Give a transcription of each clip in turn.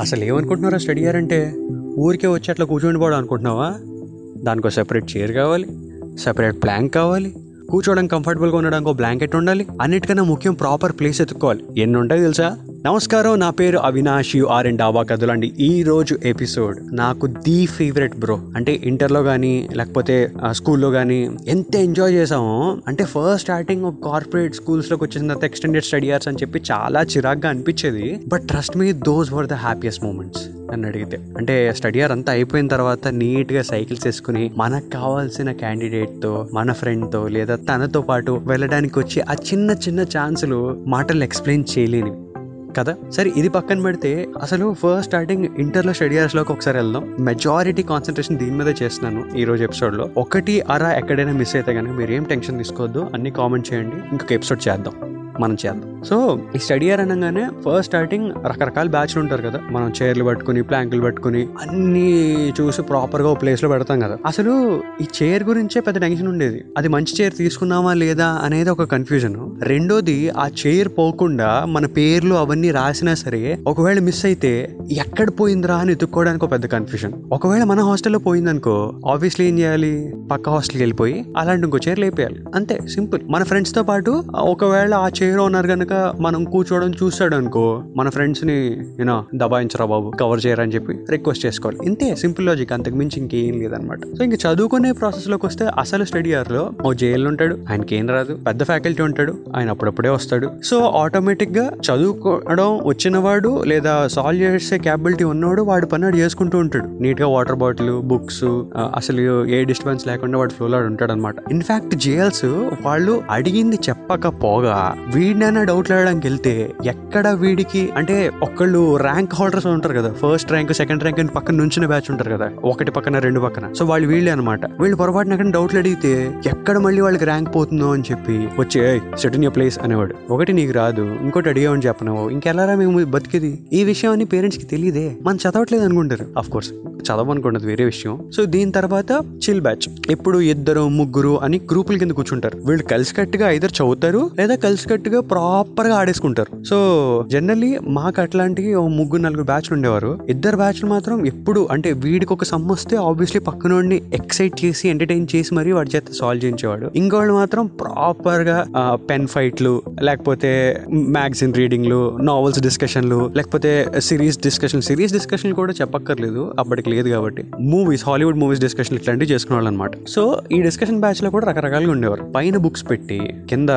అసలు ఏమనుకుంటున్నారా study year అంటే? ఊరికే వచ్చి అట్లా కూర్చొని పోవడం అనుకుంటున్నావా? దానికో సెపరేట్ చైర్ కావాలి సెపరేట్ ప్లాంక్ కావాలి కూర్చోవడం కంఫర్టబుల్గా ఉండడానికి ఒక బ్లాంకెట్ ఉండాలి అన్నిటికన్నా ముఖ్యం ప్రాపర్ ప్లేస్ ఎత్తుక్కోవాలి. ఎన్ని ఉంటాయి తెలుసా? నమస్కారం నా పేరు అవినాష్ యు ఆర్ అండ్ డాబా కదులండి ఈ రోజు ఎపిసోడ్ నాకు ది ఫేవరెట్ బ్రో. అంటే ఇంటర్లో కానీ లేకపోతే స్కూల్లో కానీ ఎంత ఎంజాయ్ చేసామో అంటే ఫస్ట్ స్టార్టింగ్ కార్పొరేట్ స్కూల్స్లోకి వచ్చిన తర్వాత ఎక్స్టెండెడ్ స్టడీ ఇయర్స్ అని చెప్పి చాలా చిరాగ్గా అనిపించేది. But trust me those were the happiest moments నన్ను అడిగితే. అంటే స్టడీ ఇయర్ అంతా అయిపోయిన తర్వాత నీట్గా సైకిల్స్ వేసుకుని మనకు కావాల్సిన క్యాండిడేట్తో మన ఫ్రెండ్తో లేదా తనతో పాటు వెళ్ళడానికి వచ్చి ఆ చిన్న చిన్న ఛాన్సులు మాటలు ఎక్స్ప్లెయిన్ చేయలేనివి. కదా? సరే ఇది పక్కన పెడితే అసలు ఫస్ట్ స్టార్టింగ్ ఇంటర్లో స్టడీ లోకి ఒకసారి వెళ్దాం. మెజారిటీ కాన్సన్ట్రేషన్ దీని మీద చేస్తున్నాను ఈ రోజు ఎపిసోడ్లో ఒకటి అరా ఎక్కడైనా మిస్ అయితే కనుక మీరు ఏం టెన్షన్ తీసుకోవద్దు. అన్ని కామెంట్ చేయండి. ఇంకొక ఎపిసోడ్ చేద్దాం. మనం చేద్దాం. సో ఈ స్టడీ ఇయర్ అనగానే ఫస్ట్ స్టార్టింగ్ రకరకాల బ్యాచ్లు ఉంటారు కదా. మనం చైర్లు పట్టుకుని ప్లాంకులు పట్టుకుని అన్ని చూసి ప్రాపర్గా ఒక ప్లేస్లో పెడతాం కదా. అసలు ఈ చైర్ గురించే పెద్ద టెన్షన్ ఉండేది. అది మంచి చైర్ తీసుకున్నామా లేదా అనేది ఒక కన్ఫ్యూజన్. రెండోది ఆ చైర్ పోకుండా మన పేర్లు అవన్నీ రాసినా సరే ఒకవేళ మిస్ అయితే ఎక్కడ పోయిందిరా అని ఎత్తుక్కోవడానికి ఒక పెద్ద కన్ఫ్యూజన్. ఒకవేళ మన హాస్టల్లో పోయిందనుకో ఆబ్వియస్లీ ఏం చేయాలి? పక్క హాస్టల్కి వెళ్ళిపోయి అలాంటి ఇంకో చైర్ లేపేయాలి. అంతే సింపుల్. మన ఫ్రెండ్స్తో పాటు ఒకవేళ ఆ చైర్ ఓనర్ కనుక మనం కూర్చోవడం చూస్తాడు అనుకో మన ఫ్రెండ్స్ని యూనో దబాయించరా బాబు కవర్ చేయరని చెప్పి రిక్వెస్ట్ చేసుకోవాలి. ఇంతే సింపుల్ లాజిక్ అంతకు మించి ఇంకేం లేదనమాట. సో ఇంకా చదువుకునే ప్రాసెస్లోకి వస్తే అసలు స్టడీ ఇయర్లో ఓ జైల్లో ఉంటాడు ఆయనకి ఏం రాదు పెద్ద ఫ్యాకల్టీ ఉంటాడు ఆయన అప్పుడప్పుడే వస్తాడు. సో ఆటోమేటిక్గా చదువుకోవడం వచ్చిన వాడు లేదా సాల్వ్ చేసే క్యాపబిలిటీ ఉన్నవాడు వాడు పని వాడు చేసుకుంటూ ఉంటాడు. నీట్గా వాటర్ బాటిల్ బుక్స్ అసలు ఏ డిస్టర్బెన్స్ లేకుండా వాడు ఫ్లోలో ఉంటాడు అనమాట ఇన్ఫాక్ట్ జేఎల్స్ వాళ్ళు అడిగింది చెప్పకపోగా వీడినైనా డౌట్ అడగడానికి వెళ్తే ఎక్కడ వీడికి అంటే ఒకళ్ళు ర్యాంక్ హోల్డర్స్ ఉంటారు కదా ఫస్ట్ ర్యాంక్ సెకండ్ ర్యాంక్ అని పక్కన నుంచిన బ్యాచ్ ఉంటారు కదా ఒకటి పక్కన రెండు పక్కన. సో వాళ్ళు వీళ్ళే అనమాట వీళ్ళు పొరపాటున కానీ డౌట్లు అడిగితే ఎక్కడ మళ్ళీ వాళ్ళకి ర్యాంక్ పోతుందో అని చెప్పి వచ్చే సెట్ ఇన్ ప్లేస్ అనేవాడు. ఒకటి నీకు రాదు ఇంకోటి అడిగామని చెప్పను ఇంకెలారా మేము బతికేది? ఈ విషయం అని పేరెంట్స్కి తెలియదే. మనం చదవట్లేదు అనుకుంటారు. అఫ్ కోర్స్ చదవనుకున్నది వేరే విషయం. సో దీని తర్వాత చిల్ బ్యాచ్ ఎప్పుడు ఇద్దరు ముగ్గురు అని గ్రూపుల కింద కూర్చుంటారు. వీళ్ళు కలిసికట్టుగా ఇద్దరు చదువుతారు లేదా కలిసికట్టుగా ప్రాపర్ సూపర్గా ఆడేసుకుంటారు. సో జనరల్లీ మాకు అట్లాంటి ఓ ముగ్గురు నలుగురు బ్యాచ్లు ఉండేవారు. ఇద్దరు బ్యాచ్లు మాత్రం ఎప్పుడు అంటే వీడికి ఒక సమ్ వస్తే ఆబ్వియస్లీ పక్కనోడిని ఎక్సైట్ చేసి ఎంటర్టైన్ చేసి మరీ వాడి చేత సాల్వ్ చేయించేవాడు. ఇంకోళ్ళు మాత్రం ప్రాపర్గా పెన్ ఫైట్లు లేకపోతే మ్యాగజైన్ రీడింగ్లు నావెల్స్ డిస్కషన్లు లేకపోతే సిరీస్ డిస్కషన్ సిరీస్ డిస్కషన్ కూడా చెప్పక్కర్లేదు అప్పటికి లేదు కాబట్టి. మూవీస్ హాలీవుడ్ మూవీస్ డిస్కషన్ ఇట్లాంటివి చేసుకునేవాళ్ళు అనమాట సో ఈ డిస్కషన్ బ్యాచ్లో కూడా రకరకాలుగా ఉండేవారు. పైన బుక్స్ పెట్టి కింద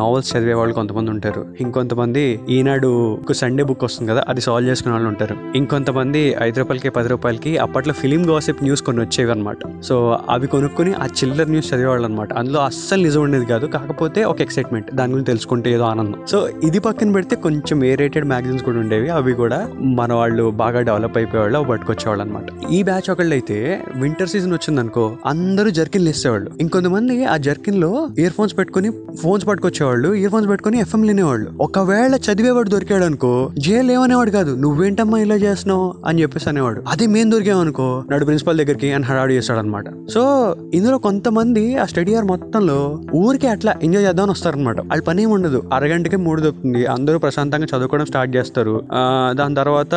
నావెల్స్ చదివే వాళ్ళు కొంతమంది ఉంటారు ఇంకొంతమంది ఈనాడు ఒక సండే బుక్ వస్తుంది కదా అది సాల్వ్ చేసుకునే వాళ్ళు ఉంటారు. ఇంకొంతమంది ఐదు రూపాయలకి పది రూపాయలకి అప్పట్లో ఫిలిం గాసిప్ న్యూస్ కొన్ని వచ్చేవి అనమాట సో అవి కొనుక్కొని ఆ చిల్లర్ న్యూస్ చదివేవాళ్ళు అనమాట అందులో అస్సలు నిజం ఉండేది కాదు. కాకపోతే ఒక ఎక్సైట్మెంట్ దాని గురించి తెలుసుకుంటే ఏదో ఆనందం. సో ఇది పక్కన పెడితే కొంచెం ఏ రేటెడ్ మ్యాగజైన్స్ కూడా ఉండేవి. అవి కూడా మన వాళ్ళు బాగా డెవలప్ అయిపోయేవాళ్ళు అవి పట్టుకొచ్చేవాళ్ళు అనమాట ఈ బ్యాచ్ ఒకళ్ళు అయితే వింటర్ సీజన్ వచ్చిందనుకో అందరూ జర్కిన్లు ఇస్తేవాళ్ళు ఇంకొంతమంది ఆ జర్కిన్లో ఇయర్ ఫోన్స్ పెట్టుకుని ఫోన్స్ పట్టుకొచ్చేవాళ్ళు. ఇయర్ ఫోన్స్ పెట్టుకుని ఎఫ్ఎం అనేవాళ్ళు ఒకవేళ చదివేవాడు దొరికాడు అనుకో జైలు ఏమనేవాడు కాదు. నువ్వేంటమ్మా ఇలా చేస్తున్నావు? అని చెప్పేసి అనేవాడు. అదే మేము దొరికామనుకో నాడు ప్రిన్సిపల్ దగ్గరికి అని హడాడు చేస్తాడు అనమాట సో ఇందులో కొంతమంది ఆ స్టడీ ఇయర్ మొత్తంలో ఊరికే అట్లా ఎంజాయ్ చేద్దామని వస్తారనమాట. వాళ్ళ పని ఏమి ఉండదు. అరగంటకి మూడు దొరుకుతుంది. అందరూ ప్రశాంతంగా చదువుకోవడం స్టార్ట్ చేస్తారు. దాని తర్వాత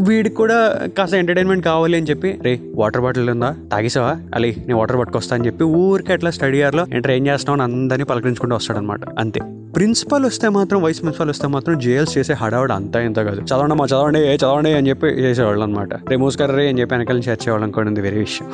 వీడికి కూడా కాస్త ఎంటర్టైన్మెంట్ కావాలి అని చెప్పి రే వాటర్ బాటిల్ ఉందా? తాగేసావా? అలీ నేను వాటర్ పట్టుకొస్తా అని చెప్పి ఊరికే అట్లా స్టడీ ఇయర్లో ఎంటర్ ఏం చేస్తున్నావు అని అందరినీ పలకరించుకుంటూ వస్తాడనమాట. అంతే. ప్రిన్సిపల్ వస్తే మాత్రం వైస్ ప్రిన్సిపల్ వస్తే మాత్రం జేఎల్స్ చేసే హడావుడు అంతా ఇంత కాదు. చదవండి మా చదవండి ఏ చదవండి అని చెప్పి చేసేవాళ్ళు అనమాట రిమూవ్స్ కర్రే అని చెప్పి వెనకాల నుంచి చేర్చేవాళ్ళు అనుకోండి వేరే విషయం.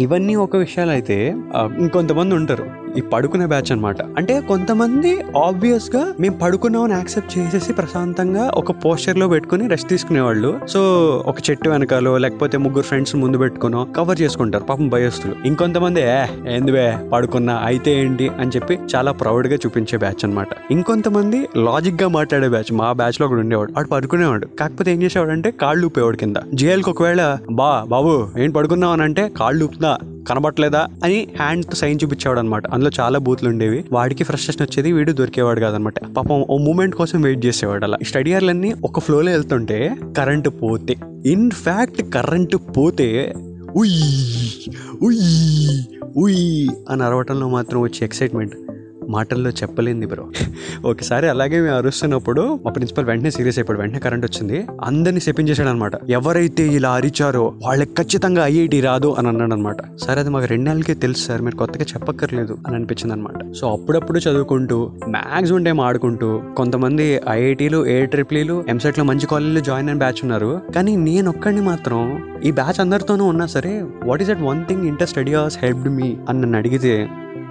ఇవన్నీ ఒక విషయాలు అయితే ఇంకొంతమంది ఉంటారు. ఈ పడుకునే బ్యాచ్ అనమాట అంటే కొంతమంది ఆబ్వియస్గా మేము పడుకున్నామని యాక్సెప్ట్ చేసేసి ప్రశాంతంగా ఒక పోస్చర్లో పెట్టుకుని రెస్ట్ తీసుకునేవాళ్ళు. సో ఒక చెట్టు వెనకాలో లేకపోతే ముగ్గురు ఫ్రెండ్స్ ముందు పెట్టుకునో కవర్ చేసుకుంటారు. పాపం భయస్తులు. ఇంకొంతమంది ఏ ఏందివే పడుకున్నా అయితే ఏంటి? అని చెప్పి చాలా ప్రౌడ్గా చూపించే బ్యాచ్ అనమాట ఇంకొంతమంది లాజిక్గా మాట్లాడే బ్యాచ్ మా బ్యాచ్లో కూడా ఉండేవాడు. వాడు పడుకునేవాడు. కాకపోతే ఏం చేసేవాడు అంటే కాళ్ళు ఊపేవాడు కింద. జైలుకి ఒకవేళ బా బాబు ఏం పడుకున్నావు? అని అంటే కాళ్ళు ఊపుతా కనబట్లేదా అని హ్యాండ్తో సైన్ చూపించేవాడు అనమాట అందులో చాలా బూత్లు ఉండేవి. వాడికి ఫ్రస్ట్రేషన్ వచ్చేది వీడు దొరికేవాడు కాదనమాట. పాపం ఓ మూమెంట్ కోసం వెయిట్ చేసేవాడు అలా. స్టడీ అర్లన్నీ ఒక ఫ్లోలో వెళ్తుంటే కరెంటు పోతే. ఇన్ ఫ్యాక్ట్ కరెంటు పోతే ఉయ్ ఉయ్ ఉయ్ అని అరవటంలో మాత్రం వచ్చే ఎక్సైట్మెంట్. మాటల్లో చెప్పలేంది బ్రో. ఒకసారి అలాగే మేము అరుస్తున్నప్పుడు మా ప్రిన్సిపల్ వెంటనే సీరియస్ అయిపోయాడు. వెంటనే కరెంట్ వచ్చింది. అందరినీ చెప్పించేశాడు అనమాట ఎవరైతే ఇలా అరిచారో వాళ్ళకి ఖచ్చితంగా ఐఐటి రాదు అని అన్నాడు అనమాట సరే అది మాకు రెండు నెలలకే తెలుసు సార్. మీరు కొత్తగా చెప్పక్కర్లేదు అని అనిపించింది అనమాట సో అప్పుడప్పుడు చదువుకుంటూ మ్యాక్సిమం టైం ఆడుకుంటూ కొంతమంది ఐఐటీలు ఏ ట్రిప్లీలు ఎంసెట్లో మంచి కాలేజీలో జాయిన్ అయిన బ్యాచ్ ఉన్నారు. కానీ నేను ఒక్కడిని మాత్రం ఈ బ్యాచ్ అందరితోనూ ఉన్నా సరే what is that one thing inter study helped me అని నన్ను అడిగితే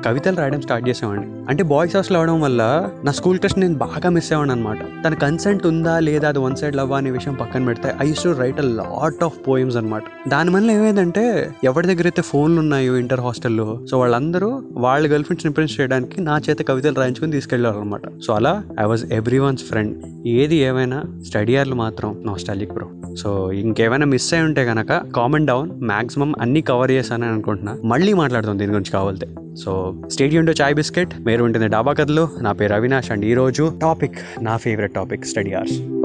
కవితలు రాయడం స్టార్ట్ చేసేవాడిని. అంటే బాయ్స్ హాస్టల్ అవడం వల్ల నా స్కూల్ టెస్ట్ నేను బాగా మిస్ అయ్యాను అనమాట తన కన్సెంట్ ఉందా లేదా అది వన్ సైడ్ లవ్ అనే విషయం పక్కన పెడితే I to write a lot of poems అనమాట దాని వల్ల ఏమైందంటే ఎవరి దగ్గర అయితే ఫోన్లు ఉన్నాయో ఇంటర్ హాస్టల్లో సో వాళ్ళందరూ వాళ్ళ గర్ల్ ఫ్రెండ్స్ ఇంప్రెస్ చేయడానికి నా చేత కవితలు రాయించుకుని తీసుకెళ్ళారు అనమాట సో అలా I was every once friend ఏది ఏమైనా స్టడీ ఇయర్లు మాత్రం నాస్టాలిక్ బ్రో సో ఇంకేమైనా మిస్ అయి ఉంటే కనుక కామెంట్ డౌన్ మాక్సిమం అన్ని కవర్ చేశానని అనుకుంటున్నా. మళ్ళీ మాట్లాడుతాం దీని గురించి కావాలంటే so stadium to Chai Bisket మీరు ఉంటుంది డాబా కథలు. నా పేరు అవినాష్ అండ్ ఈరోజు టాపిక్ నా ఫేవరెట్ టాపిక్ స్టడీ అవర్స్